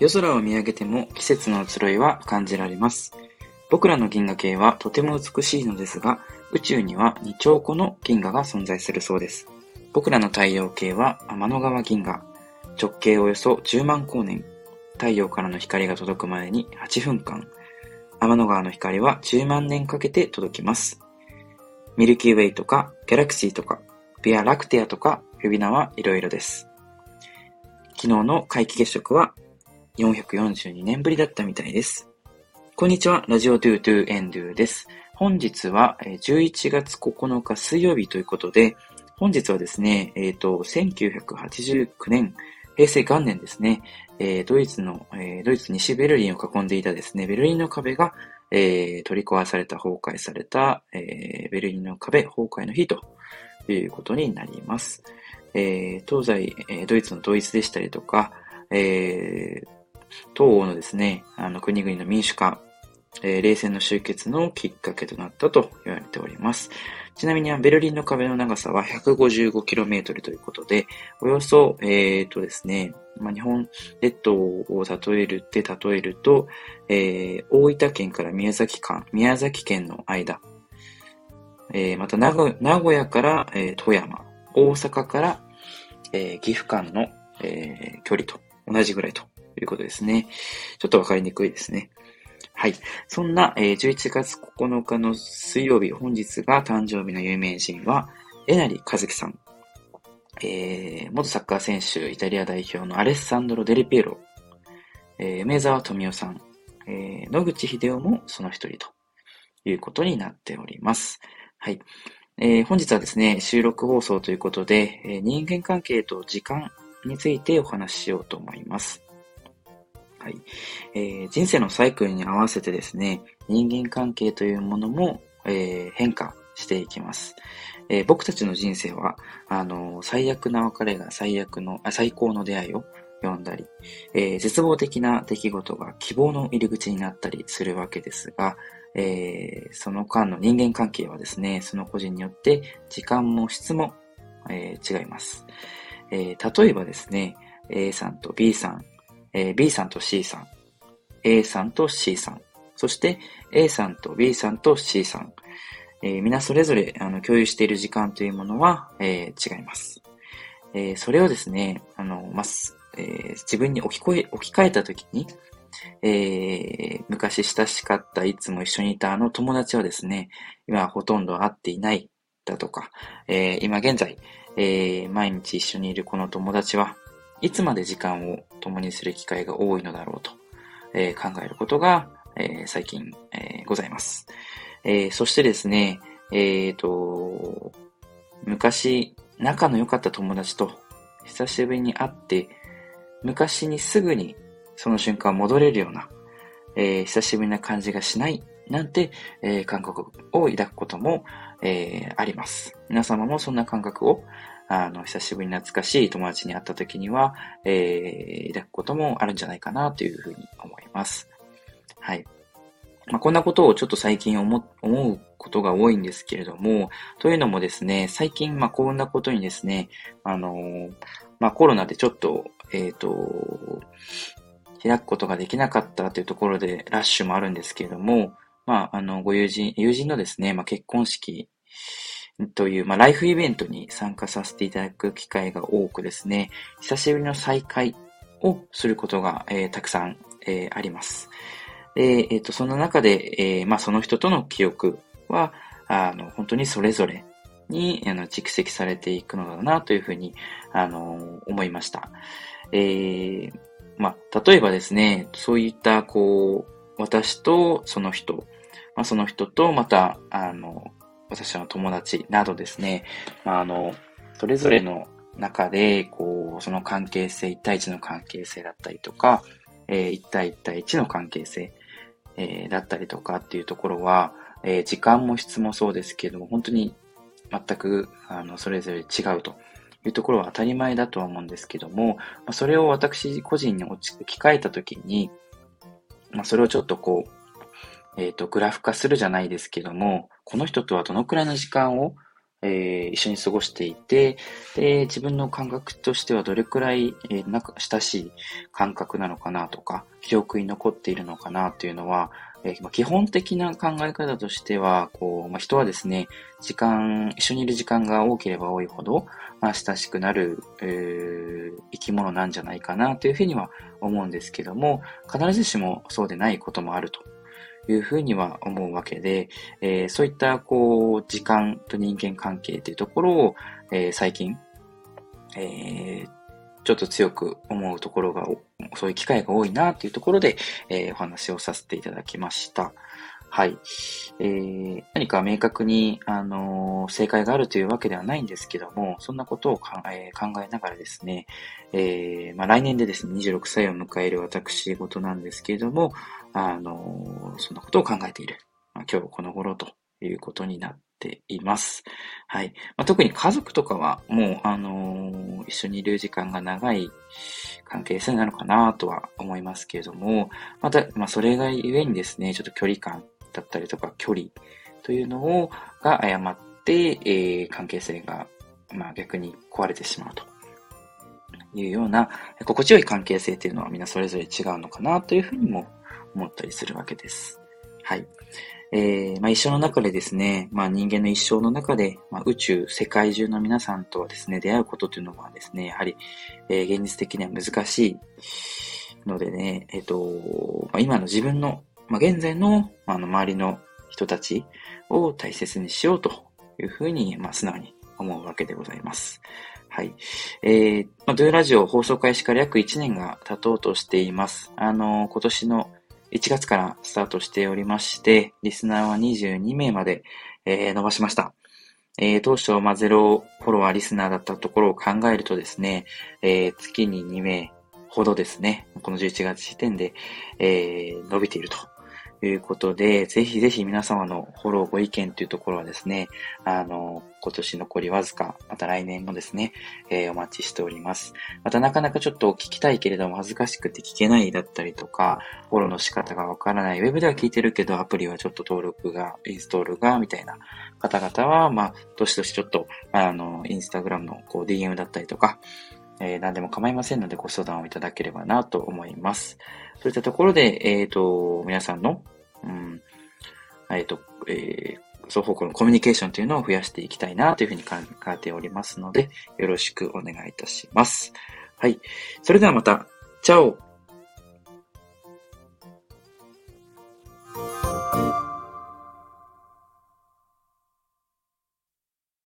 夜空を見上げても季節の移ろいは感じられます。僕らの銀河系はとても美しいのですが、宇宙には2兆個の銀河が存在するそうです。僕らの太陽系は天の川銀河。直径およそ10万光年。太陽からの光が届くまでに8分間。天の川の光は10万年かけて届きます。ミルキーウェイとか、ギャラクシーとか、ビアラクテアとか、呼び名はいろいろです。昨日の皆既月食は442年ぶりだったみたいです。こんにちは、ラジオドゥドゥエンドゥです。本日は11月9日水曜日ということで、本日はですね、えっ、ー、と、1989年、平成元年ですね、えー、ドイツの、えー、ドイツ西ベルリンを囲んでいたですね、ベルリンの壁が、えー、取り壊された、崩壊された、えー、ベルリンの壁崩壊の日ということになります。えー、東西、えー、ドイツの統一でしたりとか、えー、東欧のですね、あの国々の民主化、えー、冷戦の終結のきっかけとなったと言われております。ちなみにベルリンの壁の長さは 155km ということで、およそ、えー、とですね、まあ、日本列島を例えるって例えると、えー、大分県から宮崎間、宮崎県の間、えー、また名古屋から、えー、富山、大阪から、えー、岐阜間の、えー、距離と同じぐらいということですね。ちょっとわかりにくいですね。はい。そんな、えー、11月9日の水曜日、本日が誕生日の有名人は、えなりかずきさん。えー、元サッカー選手、イタリア代表のアレッサンドロ・デリピエロ。えー、梅沢富美男さん。えー、野口秀夫もその一人ということになっております。はい。えー、本日はですね、収録放送ということで、えー、人間関係と時間についてお話ししようと思います。はい。えー、人生のサイクルに合わせてですね、人間関係というものも、えー、変化していきます。えー、僕たちの人生は、あの、最悪な別れが最悪の、あ最高の出会いを呼んだり、えー、絶望的な出来事が希望の入り口になったりするわけですが、えー、その間の人間関係はですね、その個人によって時間も質も、えー、違います。え、例えばですね、A さんと B さん、えー、B さんと C さん、A さんと C さん、そして A さんと B さんと C さん、えー、皆それぞれあの共有している時間というものは、えー、違います。えー、それをですね、あの、まえー、自分に置き換え、置き換えたときに、えー、昔親しかったいつも一緒にいたあの友達はですね、今はほとんど会っていないだとか、えー、今現在、えー、毎日一緒にいるこの友達はいつまで時間を共にする機会が多いのだろうと、えー、考えることが、えー、最近、えー、ございます。え、そしてですね、えっ、と、昔仲の良かった友達と久しぶりに会って、昔にすぐにその瞬間戻れるような、え、久しぶりな感じがしないなんて、えー、感覚を抱くことも、えー、あります。皆様もそんな感覚をあの、久しぶりに懐かしい友達に会った時には、えー、抱くこともあるんじゃないかなというふうに思います。はい。まあ、こんなことをちょっと最近思思うことが多いんですけれども、というのもですね、最近、まあ、こんなことにですね、あのー、まあ、コロナでちょっと、えっ、ー、と、開くことができなかったというところでラッシュもあるんですけれども、まあ、あの、ご友人、友人のですね、まあ、結婚式という、まあ、ライフイベントに参加させていただく機会が多くですね、久しぶりの再会をすることが、えー、たくさん、えー、あります。で、えっ、ー、と、その中で、え、まあ、その人との記憶は、あの、本当にそれぞれに、あの、蓄積されていくのだな、というふうに、あの、思いました。え、まあ、例えばですね、そういった、こう、私とその人、まあ、その人とまた、あの、私の友達などですね、まあ、あの、それぞれの中で、こう、その関係性、一対一の関係性だったりとか、えー、一対一対一の関係性、えー、だったりとかっていうところは、えー、時間も質もそうですけども、本当に全く、あの、それぞれ違うというところは当たり前だとは思うんですけども、まあ、それを私個人に置き換えたときに、まあ、それをちょっとこう、えっ、ー、と、グラフ化するじゃないですけども、この人とはどのくらいの時間を、えー、一緒に過ごしていて、で、自分の感覚としてはどれくらい、えー、なんか親しい感覚なのかなとか、記憶に残っているのかなというのは、えー、基本的な考え方としては、こう、まあ、人はですね、時間、一緒にいる時間が多ければ多いほど、まあ、親しくなる、えー、生き物なんじゃないかなというふうには思うんですけども、必ずしもそうでないこともあると。いうふうには思うわけで、えー、そういったこう時間と人間関係というところを、えー、最近、えー、ちょっと強く思うところが、そういう機会が多いなというところで、えー、お話をさせていただきました。はい。えー、何か明確に、あのー、正解があるというわけではないんですけども、そんなことを考え考えながらですね、えー、まあ、来年でですね、26歳を迎える私事なんですけれども、あのー、そんなことを考えている。まあ、今日この頃ということになっています。はい。まあ、特に家族とかは、もう、あの、一緒にいる時間が長い関係性なのかなとは思いますけれども、また、まあ、それがゆえにですね、ちょっと距離感だったりとか距離というのを、が誤って、えー、関係性が、まあ逆に壊れてしまうというような、心地よい関係性というのはみんなそれぞれ違うのかなというふうにも思ったりするわけです。はい。えー、まあ、一生の中でですね、まあ、人間の一生の中で、まあ、宇宙、世界中の皆さんとはですね、出会うことというのはですね、やはり、えー、現実的には難しいのでね、えっ、ー、と、まあ、今の自分のまあ、現在の、あの、周りの人たちを大切にしようというふうに、まあ、素直に思うわけでございます。はい。えー、まあ、ドゥラジオ放送開始から約1年が経とうとしています。あの、今年の1月からスタートしておりまして、リスナーは22名まで、えー、伸ばしました。えー、当初、まあ、ゼロフォロワーリスナーだったところを考えるとですね、えー、月に2名ほどですね、この11月時点で、えー、伸びているとということで、ぜひぜひ皆様のフォローご意見というところはですね、あの、今年残りわずか、また来年もですね、えー、お待ちしております。またなかなかちょっと聞きたいけれども恥ずかしくて聞けないだったりとか、フォローの仕方がわからない、ウェブでは聞いてるけどアプリはちょっと登録が、インストールが、みたいな方々は、まあ、どしどしちょっと、あの、インスタグラムのこう DM だったりとか、えー、何でも構いませんのでご相談をいただければなと思います。そういったところで、えっ、ー、と、皆さんの、うん、えっ、ー、と、えー、双方向のコミュニケーションというのを増やしていきたいなというふうに考えておりますので、よろしくお願いいたします。はい。それではまた、チャオ